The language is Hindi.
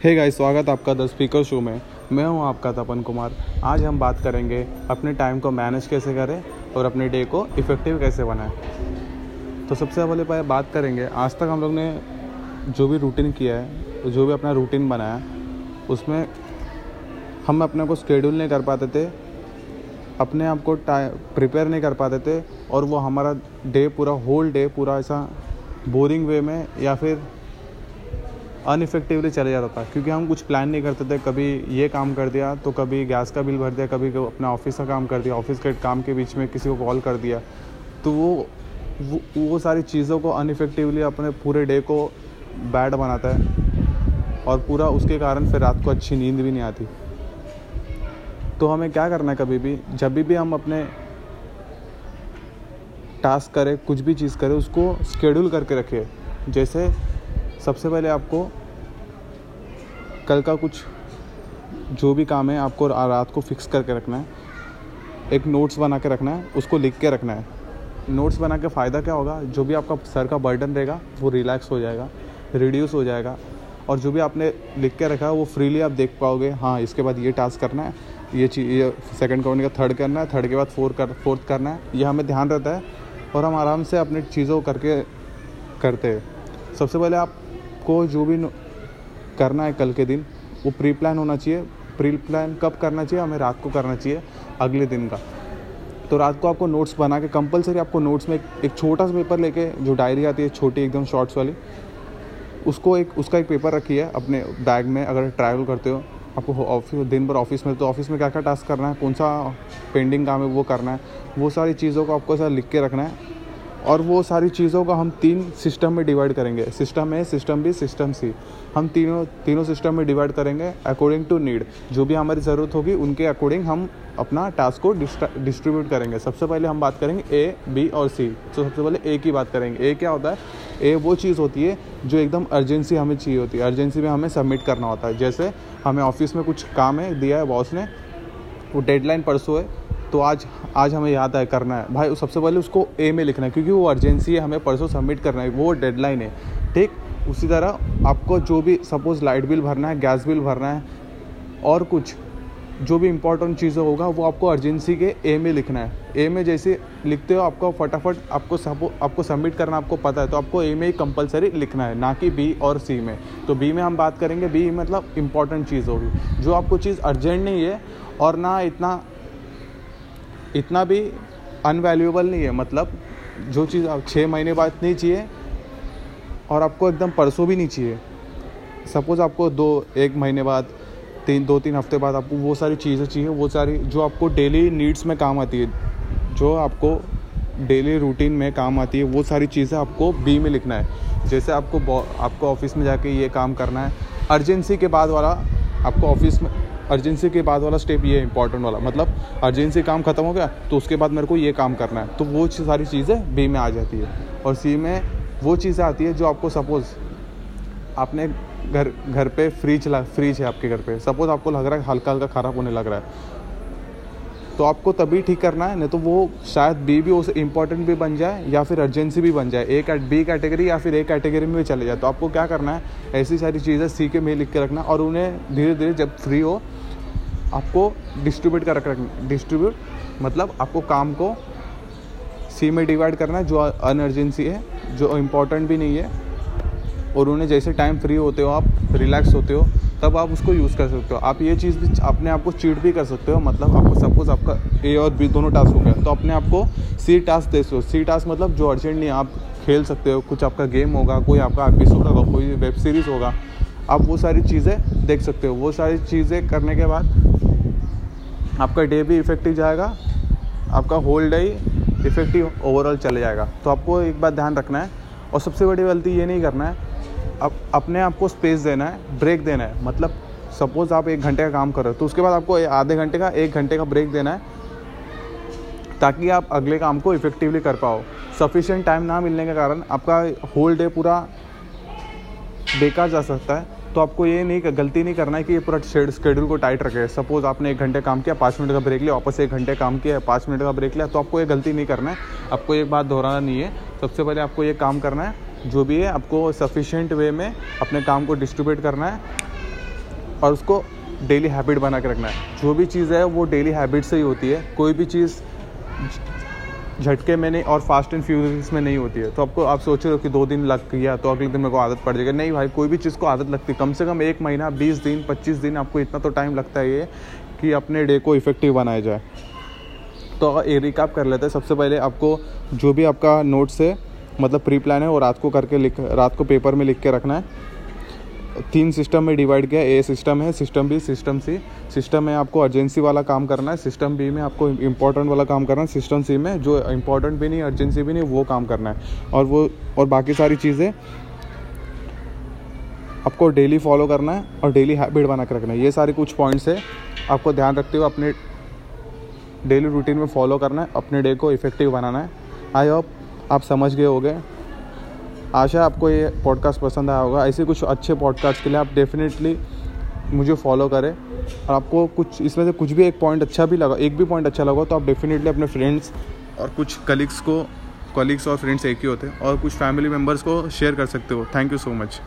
हे गाइस स्वागत आपका द स्पीकर शो में। मैं हूँ आपका तपन कुमार। आज हम बात करेंगे अपने टाइम को मैनेज कैसे करें और अपने डे को इफ़ेक्टिव कैसे बनाएँ। तो सबसे पहले पहले बात करेंगे। आज तक हम लोग ने जो भी रूटीन किया है, जो भी अपना रूटीन बनाया, उसमें हम अपने को स्केड्यूल नहीं कर पाते थे, अपने आप को प्रिपेयर नहीं कर पाते थे, और वो हमारा डे पूरा होल डे पूरा ऐसा बोरिंग वे में या फिर अनइफेक्टिवली चले जाता था क्योंकि हम कुछ प्लान नहीं करते थे। कभी ये काम कर दिया तो कभी गैस का बिल भर दिया कभी अपना ऑफ़िस का काम कर दिया ऑफ़िस के काम के बीच में किसी को कॉल कर दिया। तो वो वो, वो सारी चीज़ों को अनइफेक्टिवली अपने पूरे डे को बैड बनाता है और पूरा उसके कारण फिर रात को अच्छी नींद भी नहीं आती। तो हमें क्या करना है कभी भी? जब भी हम अपने टास्क करें कुछ भी चीज़ करें उसको स्केड्यूल करके रखें जैसे सबसे पहले आपको कल का कुछ जो भी काम है, आपको रात को फिक्स करके रखना है। एक नोट्स बना के रखना है, उसको लिख के रखना है। नोट्स बना के फ़ायदा क्या होगा? जो भी आपका सर का बर्डन रहेगा, वो रिलैक्स हो जाएगा रिड्यूस हो जाएगा। और जो भी आपने लिख के रखा है, वो फ्रीली आप देख पाओगे हाँ इसके बाद ये टास्क करना है, ये चीज़ ये सेकेंड करने का थर्ड करना है थर्ड के बाद फोर्थ कर फोर्थ करना है, ये हमें ध्यान रहता है। और हम आराम से अपनी चीज़ों करके, करते हैं। सबसे पहले आपको जो भी करना है कल के दिन। वो प्री प्लान होना चाहिए। प्री प्लान कब करना चाहिए? हमें रात को करना चाहिए, अगले दिन का। तो रात को आपको नोट्स बना के कंपलसरी आपको नोट्स में एक छोटा सा पेपर लेके जो डायरी आती है, छोटी एकदम शॉर्ट्स वाली, उसको एक, उसका एक पेपर रखिए अपने बैग में, अगर ट्रैवल करते हो। आपको ऑफ़िस दिन भर ऑफ़िस में तो ऑफ़िस में क्या क्या टास्क करना है, कौन सा पेंडिंग काम है, वो करना है। वो सारी चीज़ों को आपको ऐसा लिख के रखना है। और वो सारी चीज़ों को हम तीन सिस्टम में डिवाइड करेंगे। System A, system B, system C. हम तीनों तीनों सिस्टम में डिवाइड करेंगे अकॉर्डिंग टू नीड जो भी हमारी ज़रूरत होगी, उनके अकॉर्डिंग हम अपना टास्क को डिस्ट्रीब्यूट करेंगे। सबसे पहले हम बात करेंगे ए बी और सी तो सबसे पहले ए की बात करेंगे। ए क्या होता है? ए वो चीज़ होती है जो एकदम अर्जेंसी हमें चाहिए होती है। अर्जेंसी में हमें सबमिट करना होता है। जैसे हमें ऑफ़िस में कुछ काम है, दिया है बॉस ने, वो डेडलाइन परसों है तो आज आज हमें याद है, करना है। भाई, सबसे पहले उसको ए में लिखना है, क्योंकि वो अर्जेंसी है, हमें परसों सबमिट करना है, वो डेडलाइन है। ठीक? उसी तरह आपको जो भी सपोज़ लाइट बिल भरना है गैस बिल भरना है, और कुछ, जो भी इंपॉर्टेंट चीज़ें होगा, वो आपको अर्जेंसी के ए में लिखना है। ए में जैसे लिखते हो, आपको फटाफट आपको सपो, आपको सबमिट करना, आपको पता है तो आपको ए में ही कंपलसरी लिखना है, ना कि बी और सी में। तो बी में हम बात करेंगे बी मतलब इंपॉर्टेंट चीज़ होगी। जो आपको चीज़ अर्जेंट नहीं है, और ना इतना इतना भी अनवैल्यूएबल नहीं है मतलब जो चीज़ आप छः महीने बाद नहीं चाहिए और आपको एकदम परसों भी नहीं चाहिए। सपोज़ आपको दो, एक महीने बाद, तीन, दो, तीन हफ़्ते बाद आपको वो सारी चीज़ें चाहिए, वो सारी जो आपको डेली नीड्स में काम आती है, जो आपको डेली रूटीन में काम आती है, वो सारी चीज़ें आपको बी में लिखना है। जैसे आपको आपको ऑफ़िस में जाके ये काम करना है अर्जेंसी के बाद वाला आपको ऑफ़िस में अर्जेंसी के बाद वाला स्टेप ये इंपॉर्टेंट वाला। मतलब अर्जेंसी काम खत्म हो गया तो उसके बाद मेरे को ये काम करना है। तो वो सारी चीज़ें बी में आ जाती है। और सी में वो चीज़ें आती है जो आपको सपोज़ आपने घर घर पे फ्रिज ला फ्रिज है आपके घर पे। सपोज़ आपको लग रहा है हल्का हल्का ख़राब होने लग रहा है। तो आपको तभी ठीक करना है, नहीं तो वो शायद बी भी उसे इंपॉर्टेंट भी बन जाए या फिर अर्जेंसी भी बन जाए। ए बी कैटेगरी या फिर ए कैटेगरी में भी चले जाए। तो आपको क्या करना है, ऐसी सारी चीज़ें सी के में लिख के रखना और उन्हें धीरे धीरे जब फ्री हो, आपको डिस्ट्रीब्यूट कर रखना डिस्ट्रीब्यूट मतलब आपको काम को सी में डिवाइड करना है, जो अनर्जेंसी है, जो इम्पोर्टेंट भी नहीं है। और उन्हें जैसे टाइम फ्री होते हो आप रिलैक्स होते हो तब आप उसको यूज़ कर सकते हो। आप ये चीज़ भी अपने आप को चीट भी कर सकते हो मतलब आपको सपोज़ आपका ए और बी दोनों टास्क हो गया तो अपने आप को सी टास्क दे हो। सी टास्क मतलब जो अर्जेंट नहीं आप खेल सकते हो, कुछ आपका गेम होगा, कोई आपका एपिसोड होगा, कोई वेब सीरीज़ होगा, आप वो सारी चीज़ें देख सकते हो। वो सारी चीज़ें करने के बाद आपका डे भी इफ़ेक्टिव जाएगा, आपका होल डे इफ़ेक्टिव ओवरऑल चले जाएगा। तो आपको एक बात ध्यान रखना है, और सबसे बड़ी गलती ये नहीं करना है अब अपने आप को स्पेस देना है ब्रेक देना है। मतलब सपोज़ आप एक घंटे का काम कर रहे हो तो उसके बाद आपको आधे घंटे का, एक घंटे का ब्रेक देना है, ताकि आप अगले काम को इफ़ेक्टिवली कर पाओ। सफिशेंट टाइम ना मिलने के कारण आपका होल डे पूरा बेकार जा सकता है। तो आपको ये नहीं, गलती नहीं करना है कि ये पूरा शेड्यूल को टाइट रखे। सपोज़ आपने एक घंटे काम किया, पाँच मिनट का ब्रेक लिया, वापस एक घंटे काम किया, पाँच मिनट का ब्रेक लिया तो आपको ये गलती नहीं करना है। आपको एक बात दोहराना नहीं है। सबसे पहले आपको ये काम करना है जो भी है, आपको सफिशेंट वे में अपने काम को डिस्ट्रीब्यूट करना है और उसको डेली हैबिट बना के रखना है। जो भी चीज़ है, वो डेली हैबिट से ही होती है। कोई भी चीज़ झटके में नहीं और फास्ट एंड फ्यूरियस में नहीं होती है। तो आपको, आप सोच रहे हो कि दो दिन लग गया तो अगले दिन मेरे को आदत पड़ जाएगी। नहीं भाई, कोई भी चीज़ को आदत लगती है। कम से कम एक महीना, बीस दिन, पच्चीस दिन आपको इतना तो टाइम लगता है ये कि अपने डे को इफ़ेक्टिव बनाया जाए। तो ये रिकाप कर लेते हैं, सबसे पहले आपको जो भी आपका नोट्स है मतलब प्री प्लान है वो रात को करके लिख, रात को पेपर में लिख के रखना है। तीन सिस्टम में डिवाइड किया ए सिस्टम है system B system C system में आपको अर्जेंसी वाला काम करना है सिस्टम बी में आपको इंपॉर्टेंट वाला काम करना है सिस्टम सी में जो इंपॉर्टेंट भी नहीं अर्जेंसी भी नहीं, वो काम करना है। और वो, और बाकी सारी चीज़ें आपको डेली फॉलो करना है और डेली हैबिट बना के रखना है। ये सारे कुछ पॉइंट्स है। आपको ध्यान रखते हुए अपने डेली रूटीन में फॉलो करना है, अपने डे को इफ़ेक्टिव बनाना है। आई होप आप समझ गए होंगे। आशा, आपको ये पॉडकास्ट पसंद आया होगा। ऐसे कुछ अच्छे पॉडकास्ट के लिए आप डेफिनेटली मुझे फॉलो करें। और आपको कुछ, इसमें से कुछ भी एक पॉइंट अच्छा भी लगा, एक भी पॉइंट अच्छा लगा तो आप डेफिनेटली अपने फ्रेंड्स और कुछ कलीग्स को कलीग्स और फ्रेंड्स एक ही होते हैं। और कुछ फैमिली मेंबर्स को शेयर कर सकते हो। Thank you so much